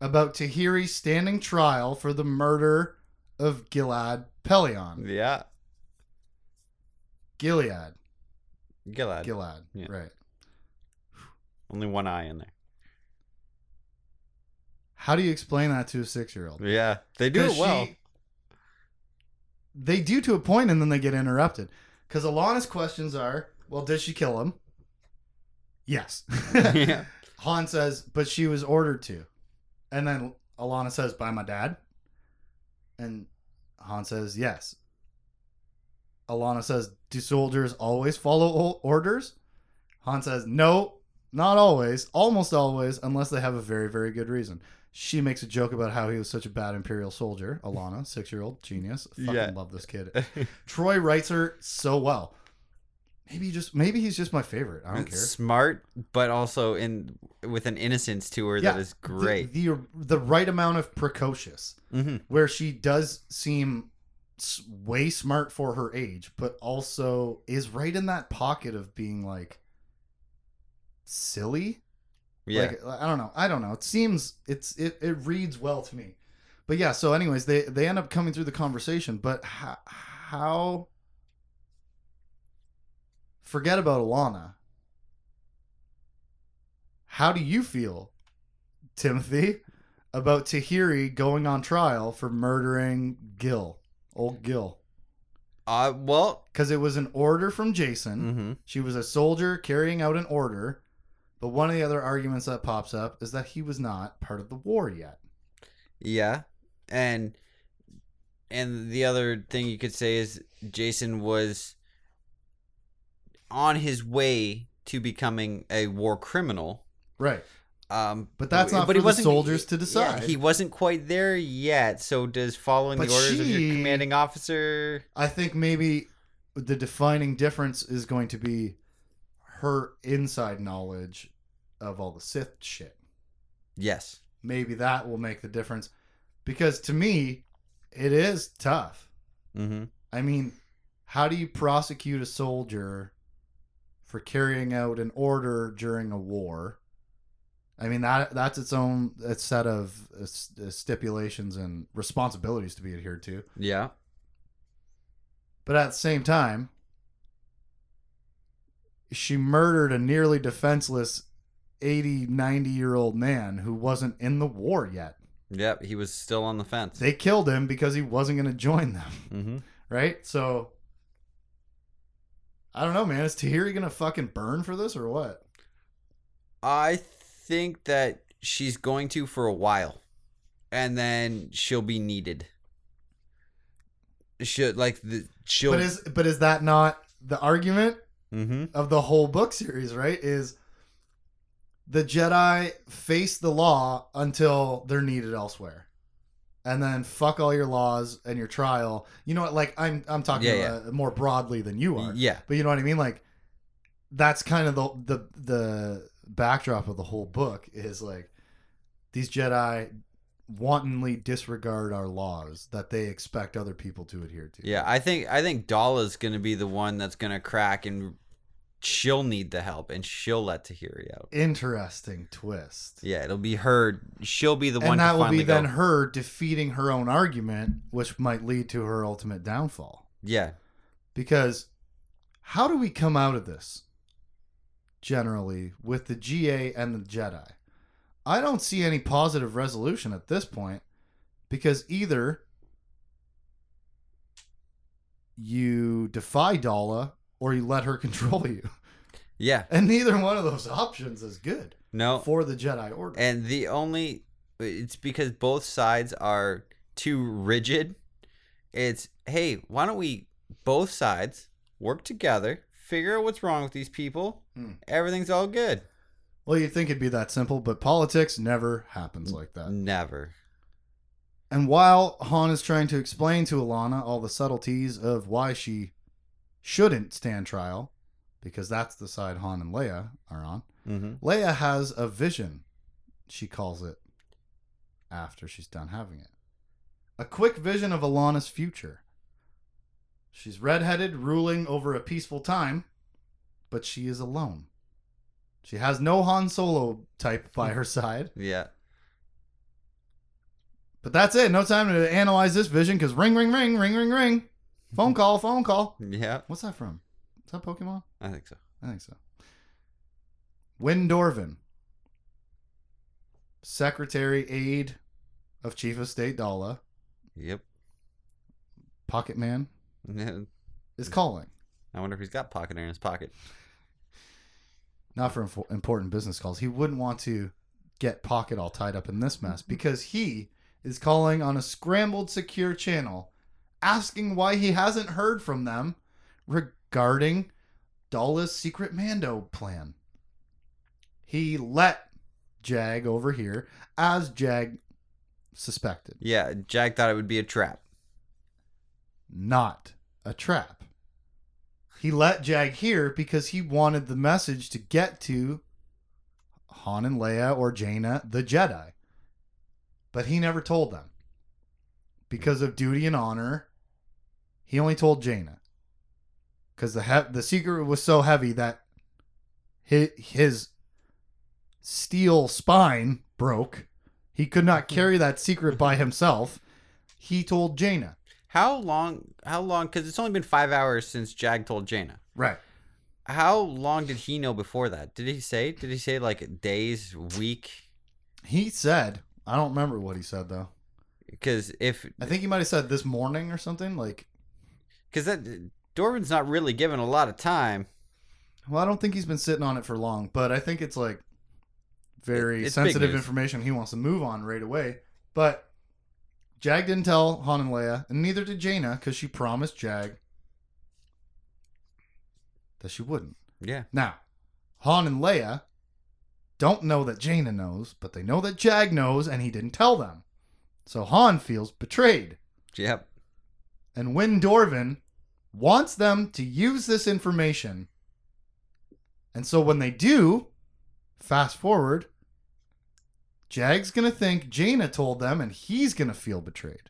about Tahiri standing trial for the murder of Gilad Pellaeon. yeah, Gilead. Gilad. Gilad. Yeah. Right. Only one eye in there. How do you explain that to a six year old? Yeah, they do it well. they do to a point and then they get interrupted. Because Allana's questions are, well, did she kill him? Yes. yeah. Han says, but she was ordered to. And then Allana says, by my dad. And Han says, yes. Allana says, do soldiers always follow orders? Han says, no, not always. Almost always, unless they have a very, very good reason. She makes a joke about how he was such a bad Imperial soldier. Allana, six year old, genius. Fucking Yeah. love this kid. Troy writes her so well. Maybe just maybe he's just my favorite. I don't care. Smart, but also in with an innocence to her that is great. The, the right amount of precocious, hmm where she does seem way smart for her age, but also is right in that pocket of being like silly. Yeah. Like I don't know. I don't know. It seems it's it, it reads well to me. But yeah, so anyways, they they end up coming through the conversation, but how, how forget about Allana. How do you feel, Timothy, about Tahiri going on trial for murdering Gil, old Gil? uh, well, Because it was an order from Jacen. mm-hmm. She was a soldier carrying out an order. But one of the other arguments that pops up is that he was not part of the war yet. yeah, and and the other thing you could say is Jacen was on his way to becoming a war criminal. Right. Um, But that's not but for the soldiers to decide. Yeah, he wasn't quite there yet. So does following But the orders of your commanding officer? I think maybe the defining difference is going to be her inside knowledge of all the Sith shit. Yes. Maybe that will make the difference. Because to me, it is tough. Mm-hmm. I mean, how do you prosecute a soldier for carrying out an order during a war? I mean that that's its own set of uh, stipulations and responsibilities to be adhered to. Yeah. But at the same time, she murdered a nearly defenseless 80, 90 year old man who wasn't in the war yet. Yep. He was still on the fence. They killed him because he wasn't going to join them. mm-hmm. right? So I don't know, man. Is Tahiri gonna fucking burn for this or what? I think that she's going to for a while, and then she'll be needed. Should like the she'll. But is but is that not the argument mm-hmm. of the whole book series? Right? Is the Jedi face the law until they're needed elsewhere, and then fuck all your laws and your trial. You know what? Like I'm I'm talking Yeah, uh, more broadly than you are. Yeah. But you know what I mean? Like that's kind of the the the backdrop of the whole book is like these Jedi wantonly disregard our laws that they expect other people to adhere to. Yeah, I think I think Daala's gonna be the one that's gonna crack, and she'll need the help, and she'll let Tahiri out. Interesting twist. Yeah, it'll be her. She'll be the one. and that to will be then her defeating her own argument, which might lead to her ultimate downfall. Yeah, Because how do we come out of this generally with the GA and the Jedi? I don't see any positive resolution at this point because either you defy Daala or you let her control you. yeah. And neither one of those options is good No, for the Jedi Order. and the only it's because both sides are too rigid. It's hey, why don't we both sides work together, figure out what's wrong with these people. Hmm. Everything's all good. Well, you'd think it'd be that simple, but politics never happens like that. Never. And while Han is trying to explain to Allana all the subtleties of why she shouldn't stand trial, because that's the side Han and Leia are on, Mm-hmm. Leia has a vision, she calls it, after she's done having it. A quick vision of Allana's future. She's redheaded, ruling over a peaceful time, but she is alone. She has no Han Solo type by her side. Yeah. But that's it. No time to analyze this vision because ring, ring, ring, ring, ring, ring. Phone call, phone call. Yeah. What's that from? Is that Pokemon? I think so. I think so. Wynn Dorvan, Secretary Aide of Chief of State Daala, Yep. Pocket Man, I is calling. I wonder if he's got pocket air in his pocket. Not for important business calls. He wouldn't want to get Pocket all tied up in this mess mm-hmm. because he is calling on a scrambled secure channel asking why he hasn't heard from them regarding Daala's secret Mando plan. He let Jag over here as Jag suspected. Yeah, Jag thought it would be a trap. Not a trap. He let Jag hear because he wanted the message to get to Han and Leia or Jaina, the Jedi. But he never told them. Because of duty and honor, he only told Jaina. Because the he- the secret was so heavy that his, his steel spine broke. He could not carry that secret by himself. He told Jaina. How long? How long? Because it's only been five hours since Jag told Jaina. Right. How long did he know before that? Did he say? Did he say like days, week? He said, I don't remember what he said though. Because if I think he might have said this morning or something. Like, because that Dorvan's not really given a lot of time. well, I don't think he's been sitting on it for long, but I think it's like very It- it's sensitive information he wants to move on right away. But Jag didn't tell Han and Leia, and neither did Jaina, because she promised Jag that she wouldn't. Yeah. Now, Han and Leia don't know that Jaina knows, but they know that Jag knows, and he didn't tell them. So Han feels betrayed. Yep. And Wynn Dorvan wants them to use this information. And so when they do, fast forward, Jag's going to think Jaina told them and he's going to feel betrayed.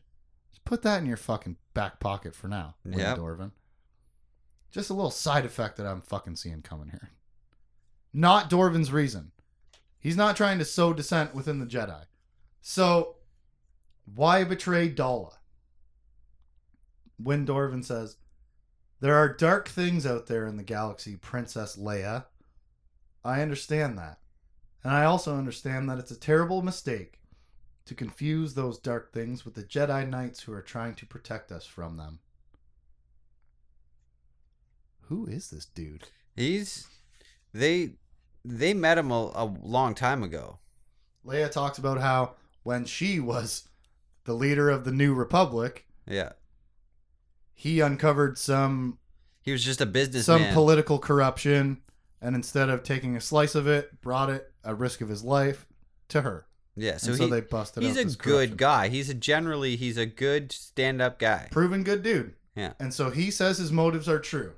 Just put that in your fucking back pocket for now, Wynn Yep. Dorvan. Just a little side effect that I'm fucking seeing coming here. Not Dorvan's reason. He's not trying to sow dissent within the Jedi. So, why betray Daala? Wynn Dorvan says, There are dark things out there in the galaxy, Princess Leia. I understand that. And I also understand that it's a terrible mistake to confuse those dark things with the Jedi Knights who are trying to protect us from them. Who is this dude? He's they they met him a, a long time ago. Leia talks about how when she was the leader of the New Republic, Yeah. he uncovered some He was just a some businessman. political corruption and instead of taking a slice of it, brought it at risk of his life to her. yeah. So and so he, they busted he's out a this good corruption. guy. He's a generally he's a good stand up guy. proven good dude. Yeah. And so he says his motives are true.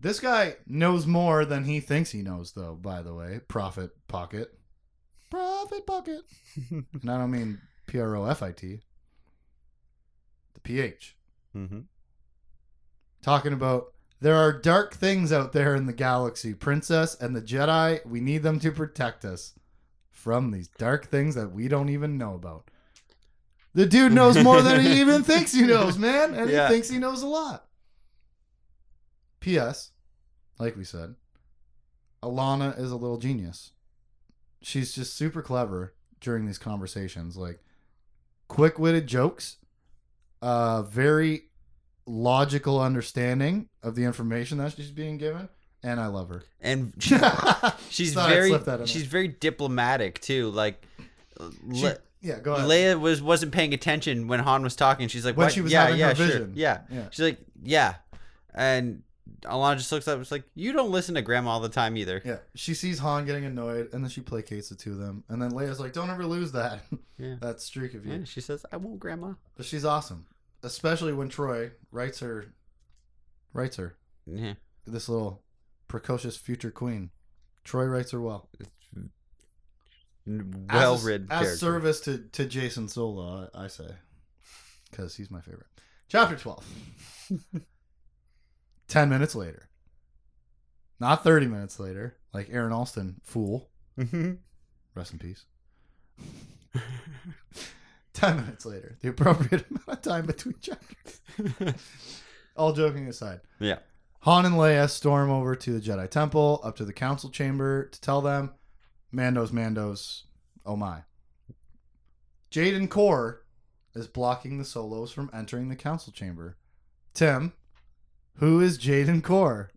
This guy knows more than he thinks he knows, though, by the way. Profit pocket. Profit pocket. and I don't mean P R O F I T. The PH. mm-hmm. Talking about there are dark things out there in the galaxy, Princess and the Jedi. We need them to protect us from these dark things that we don't even know about. The dude knows more than he even thinks he knows, man. And Yeah. he thinks he knows a lot. P.S. Like we said, Allana is a little genius. She's just super clever during these conversations. Like, quick witted jokes, uh, very logical understanding of the information that she's being given. And I love her. And she's she's very she's very diplomatic too. Like she, Le- yeah. Go ahead. Leia was wasn't paying attention when Han was talking. She's like, When what? she was yeah, having yeah, her sure. vision. Yeah. Yeah. She's like, yeah, and Allana just looks up. It's like you don't listen to Grandma all the time either. Yeah, she sees Han getting annoyed, and then she placates the two of them. And then Leia's like, "Don't ever lose that Yeah. that streak of you." And she says, "I won't, Grandma." But she's awesome, especially when Troy writes her, writes her Yeah. this little precocious future queen. Troy writes her well. Well as, read as character. service to to Jacen Solo, I, I say, because he's my favorite. Chapter twelve. Ten minutes later, not thirty minutes later, like Aaron Alston, fool. Mhm. Rest in peace. Ten minutes later, the appropriate amount of time between chapters. All joking aside, yeah. Han and Leia storm over to the Jedi Temple, up to the Council Chamber to tell them, Mando's Mando's, oh my. Jaden Korr is blocking the Solos from entering the Council Chamber. Tim, who is Jaden Korr?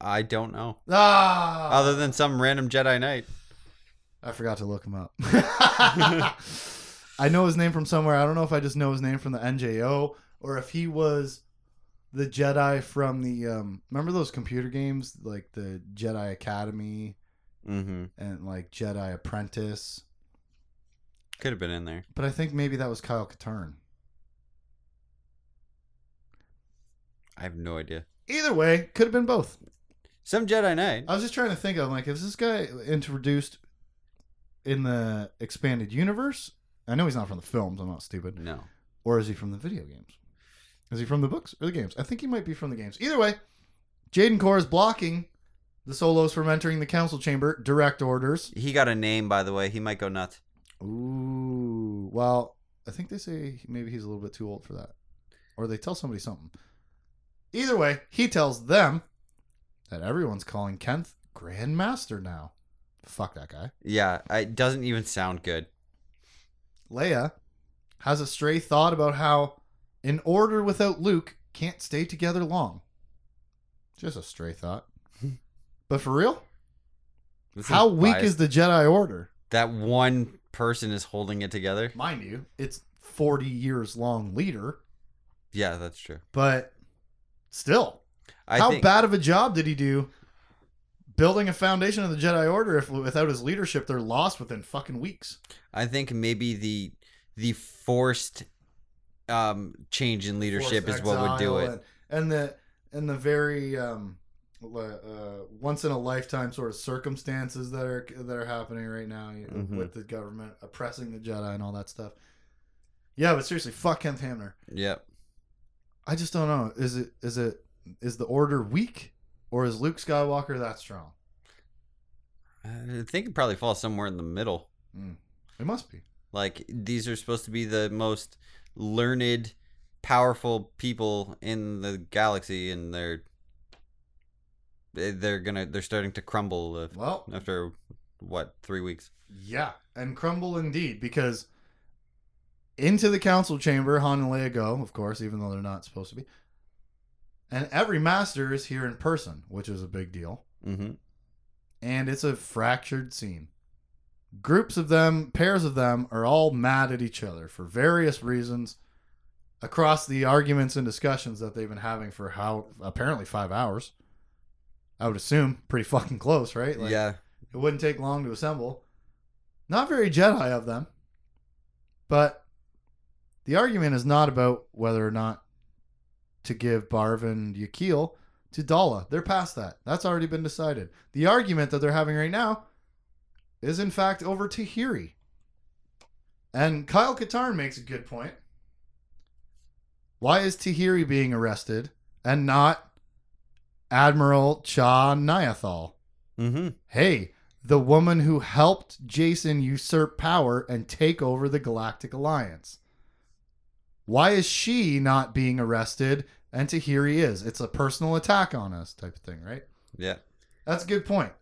I don't know. Ah, Other than some random Jedi Knight. I forgot to look him up. I know his name from somewhere. I don't know if I just know his name from the NJO or if he was the Jedi from the um remember those computer games like the Jedi Academy Mm-hmm. and like Jedi Apprentice. Could have been in there. But I think maybe that was Kyle Katarn. I have no idea. Either way, could have been both. Some Jedi Knight. I was just trying to think of like, is this guy introduced in the expanded universe? I know he's not from the films. I'm not stupid. No. Or is he from the video games? Is he from the books or the games? I think he might be from the games. Either way, Jaden Korr is blocking the solos from entering the council chamber. Direct orders. He got a name, by the way. He might go nuts. Ooh. Well, I think they say maybe he's a little bit too old for that, or they tell somebody something. Either way, he tells them that everyone's calling Kenth Grandmaster now. Fuck that guy. Yeah, it doesn't even sound good. Leia has a stray thought about how an order without Luke can't stay together long. Just a stray thought. but for real, This how weak biased. is the Jedi Order? that one person is holding it together? Mind you, it's 40 years long leader, Yeah, that's true. but still, I how think, bad of a job did he do building a foundation of the Jedi Order if without his leadership they're lost within fucking weeks? I think maybe the the forced um change in leadership Forced is what would do it. And, and the and the very um, uh, once in a lifetime sort of circumstances that are that are happening right now you know, Mhm. with the government oppressing the Jedi and all that stuff. Yeah, but seriously, fuck Kenth Hamner. Yep. I just don't know. Is it is it is the Order weak or is Luke Skywalker that strong? I think it probably falls somewhere in the middle. It must be. Like these are supposed to be the most learned, powerful people in the galaxy, and they're they- they're gonna they're starting to crumble uh, Well, after what three weeks. Yeah, and crumble indeed because into the council chamber, Han and Leia go, of course, even though they're not supposed to be. And every master is here in person, which is a big deal. Mm-hmm. And it's a fractured scene. Groups of them, pairs of them, are all mad at each other for various reasons across the arguments and discussions that they've been having for how apparently five hours. I would assume pretty fucking close, right? Like, yeah, it wouldn't take long to assemble. Not very Jedi of them. But the argument is not about whether or not to give Barv and Yaqeel to Daala. They're past that. That's already been decided. The argument that they're having right now is in fact over Tahiri. And Kyle Katarn makes a good point. Why is Tahiri being arrested and not Admiral Cha Niathal? mm-hmm. hey, the woman who helped Jacen usurp power and take over the Galactic Alliance. Why is she not being arrested and Tahiri is? It's a personal attack on us type of thing, right? yeah. That's a good point.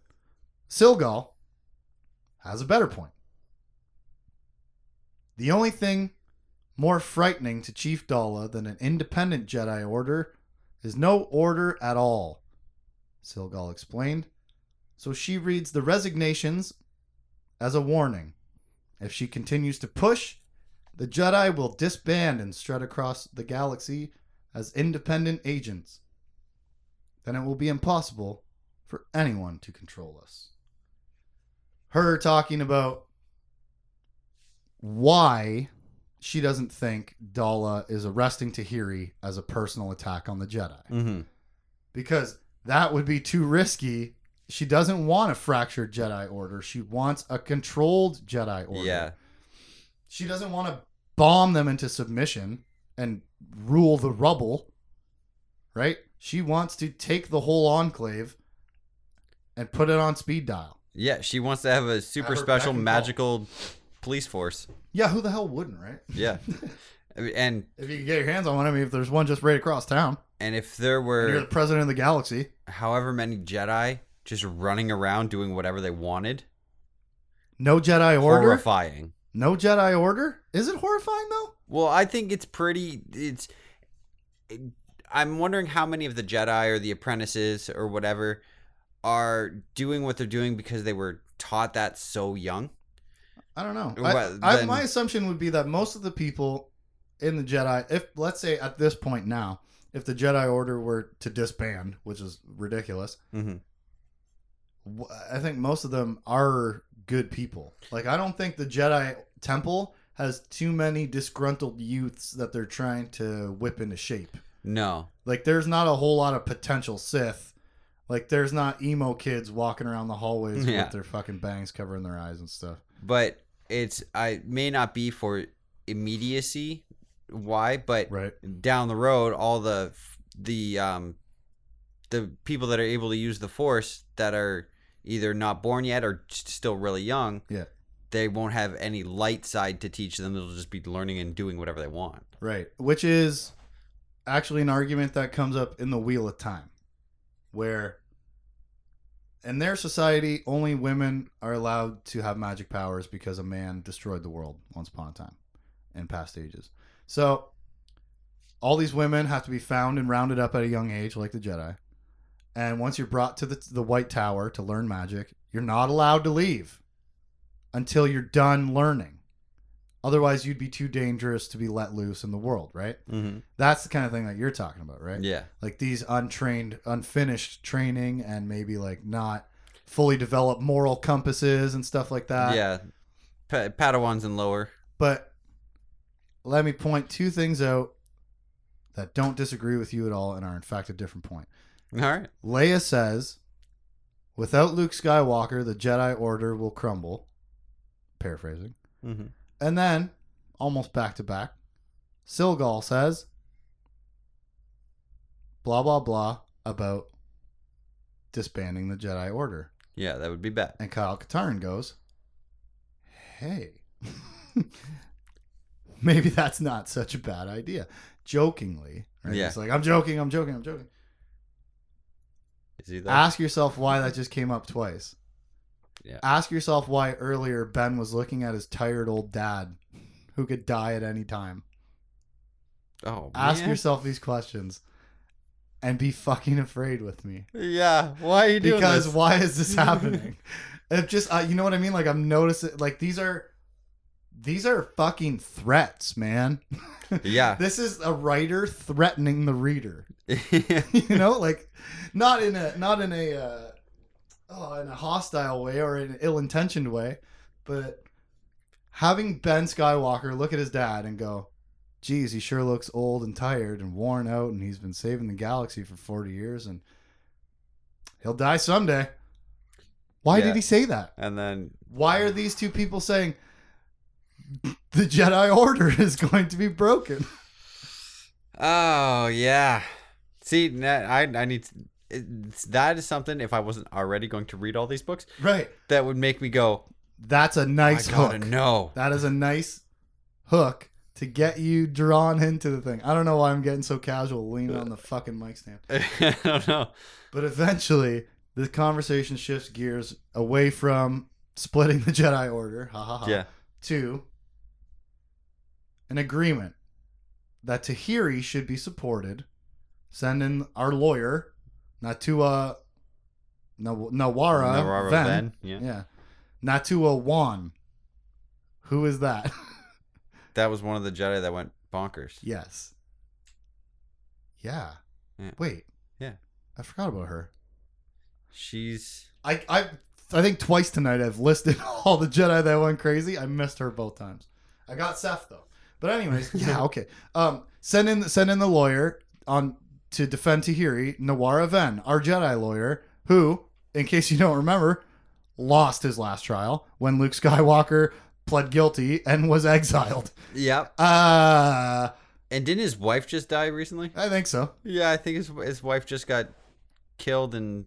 Cilghal has a better point. The only thing more frightening to Chief Daala than an independent Jedi Order is no order at all, Cilghal explained. So she reads the resignations as a warning. If she continues to push, the Jedi will disband and strut across the galaxy as independent agents. Then it will be impossible for anyone to control us. Her talking about why she doesn't think Daala is arresting Tahiri as a personal attack on the Jedi. Mm-hmm. Because that would be too risky. She doesn't want a fractured Jedi Order. She wants a controlled Jedi Order. Yeah. She doesn't want to bomb them into submission and rule the rubble. Right? She wants to take the whole enclave and put it on speed dial. Yeah, she wants to have a super special magical police force. Yeah, who the hell wouldn't, right? Yeah. and If you can get your hands on one, I mean, if there's one just right across town, and if there were you're the president of the galaxy, however many Jedi just running around doing whatever they wanted, no Jedi Order, horrifying. No Jedi Order. Is it horrifying though? Well, I think it's pretty. It's. It, I'm wondering how many of the Jedi or the apprentices or whatever are doing what they're doing because they were taught that so young. I don't know. Well, I, I, my assumption would be that most of the people in the Jedi, if let's say at this point now, if the Jedi Order were to disband, which is ridiculous, Mm-hmm. I think most of them are good people. Like I don't think the Jedi Temple has too many disgruntled youths that they're trying to whip into shape. No. Like there's not a whole lot of potential Sith. Like there's not emo kids walking around the hallways Yeah. with their fucking bangs covering their eyes and stuff. but it's I may not be for immediacy why but Right. down the road all the the um the people that are able to use the Force that are either not born yet or still really young. Yeah. They won't have any light side to teach them. They'll just be learning and doing whatever they want. Right. Which is actually an argument that comes up in the Wheel of Time, where in their society, only women are allowed to have magic powers because a man destroyed the world once upon a time in past ages. So all these women have to be found and rounded up at a young age, like the Jedi. And once you're brought to the, the White Tower to learn magic, you're not allowed to leave until you're done learning. Otherwise, you'd be too dangerous to be let loose in the world, right? Mm-hmm. That's the kind of thing that you're talking about, right? Yeah. Like these untrained, unfinished training and maybe like not fully developed moral compasses and stuff like that. yeah. Pa- Padawans and lower. But let me point two things out that don't disagree with you at all and are in fact a different point. All right. Leia says, without Luke Skywalker, the Jedi Order will crumble. Paraphrasing. Mm-hmm. And then, almost back to back, Cilghal says, blah, blah, blah about disbanding the Jedi Order. Yeah, that would be bad. And Kyle Katarn goes, hey, maybe that's not such a bad idea. Jokingly. Right? Yeah. He's like, I'm joking, I'm joking, I'm joking. Is he that? Ask yourself why that just came up twice. Yeah. Ask yourself why earlier Ben was looking at his tired old dad who could die at any time. oh, Ask man. yourself these questions and be fucking afraid with me. Yeah. Why are you doing Because this? why is this happening? it just uh, you know what I mean? Like I'm noticing like these are these are fucking threats, man. Yeah. this is a writer threatening the reader. you know, like not in a not in a uh, oh in a hostile way or in an ill-intentioned way, but having Ben Skywalker look at his dad and go, "Geez, he sure looks old and tired and worn out, and he's been saving the galaxy for forty years, and he'll die someday." Why Yeah. did he say that? and then Why are these two people saying the Jedi Order is going to be broken? Oh yeah. See, I I need to, it's, that is something. If I wasn't already going to read all these books, Right. that would make me go. That's a nice I hook. know. That is a nice hook to get you drawn into the thing. I don't know why I'm getting so casual leaning on the fucking mic stand. I don't know. But eventually, the conversation shifts gears away from splitting the Jedi Order, ha ha ha, Yeah. to an agreement that Tahiri should be supported. Send in our lawyer, Natua no, Nawara, Nawara Ven. Ven, Yeah. Yeah. Natua Wan. Who is that? That was one of the Jedi that went bonkers. yes. Yeah. Yeah. Wait. Yeah. I forgot about her. She's I I I think twice tonight I've listed all the Jedi that went crazy. I missed her both times. I got Seff though. But anyways, yeah, okay. Um, send in send in the lawyer on to defend Tahiri, Nawara Ven, our Jedi lawyer, who, in case you don't remember, lost his last trial when Luke Skywalker pled guilty and was exiled. yep. Uh And didn't his wife just die recently? I think so. Yeah, I think his his wife just got killed in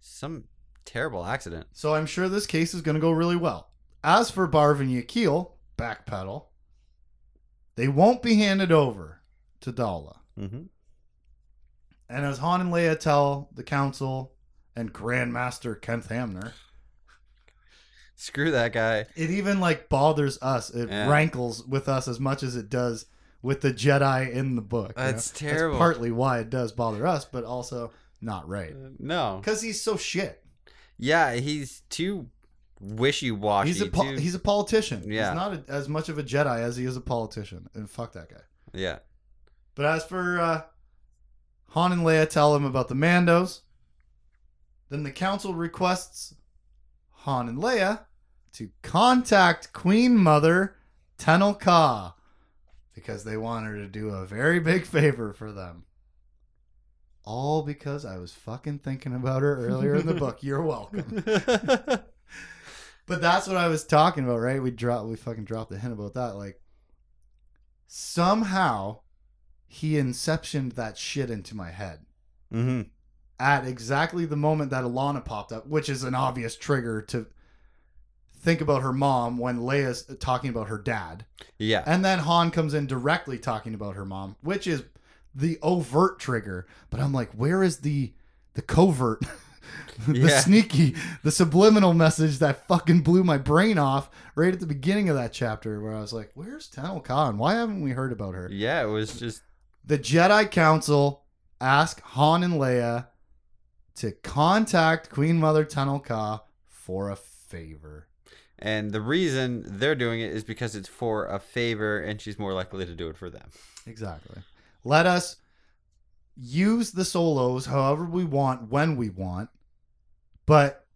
some terrible accident. So I'm sure this case is going to go really well. As for Barv and Yaqeel, backpedal, they won't be handed over to Daala. Mm-hmm. And as Han and Leia tell the council and Grandmaster Kenth Hamner, Screw that guy. it even like bothers us. It Yeah. rankles with us as much as it does with the Jedi in the book. you know? That's terrible. partly why it does bother us, but also not right. No. Because he's so shit. Yeah, he's too wishy washy. He's a po- too... he's a politician. Yeah. He's not a, as much of a Jedi as he is a politician. And fuck that guy. yeah. But as for uh, Han and Leia tell him about the Mandos, then the council requests Han and Leia to contact Queen Mother Tenel Ka because they want her to do a very big favor for them. All because I was fucking thinking about her earlier in the book. You're welcome. But that's what I was talking about, right? We dropped, we fucking dropped a hint about that. Like somehow he inceptioned that shit into my head. mm-hmm. at exactly the moment that Allana popped up, which is an obvious trigger to think about her mom when Leia's talking about her dad. Yeah. And then Han comes in directly talking about her mom, which is the overt trigger. But I'm like, where is the the covert? the Yeah. sneaky, the subliminal message that fucking blew my brain off right at the beginning of that chapter where I was like, where's Tenel Ka? Why haven't we heard about her? Yeah, it was just The Jedi Council ask Han and Leia to contact Queen Mother Tenel Ka for a favor. and the reason they're doing it is because it's for a favor and she's more likely to do it for them. Exactly. Let us use the solos however we want when we want, but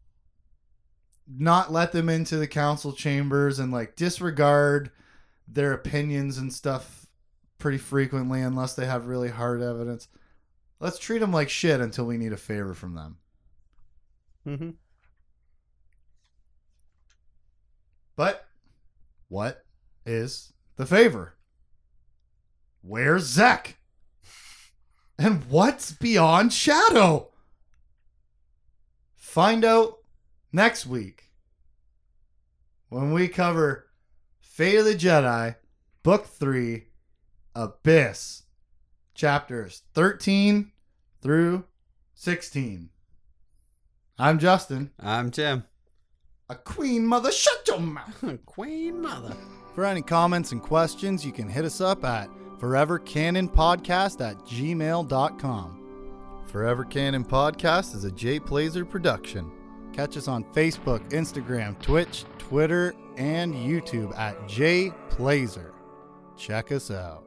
not let them into the council chambers and like disregard their opinions and stuff pretty frequently unless they have really hard evidence. Let's treat them like shit until we need a favor from them. Mm-hmm. But what is the favor? Where's Zekk? And what's beyond Shadow? Find out next week when we cover Fate of the Jedi, Book 3, Abyss, chapters 13 through 16. I'm Justin. I'm Tim. A queen mother, shut your mouth. A Queen Mother. For any comments and questions, you can hit us up at forevercanonpodcast at gmail.com. Forever Canon Podcast is a Jay Plazer production. Catch us on Facebook, Instagram, Twitch, Twitter, and YouTube at Jay Plazer. Check us out.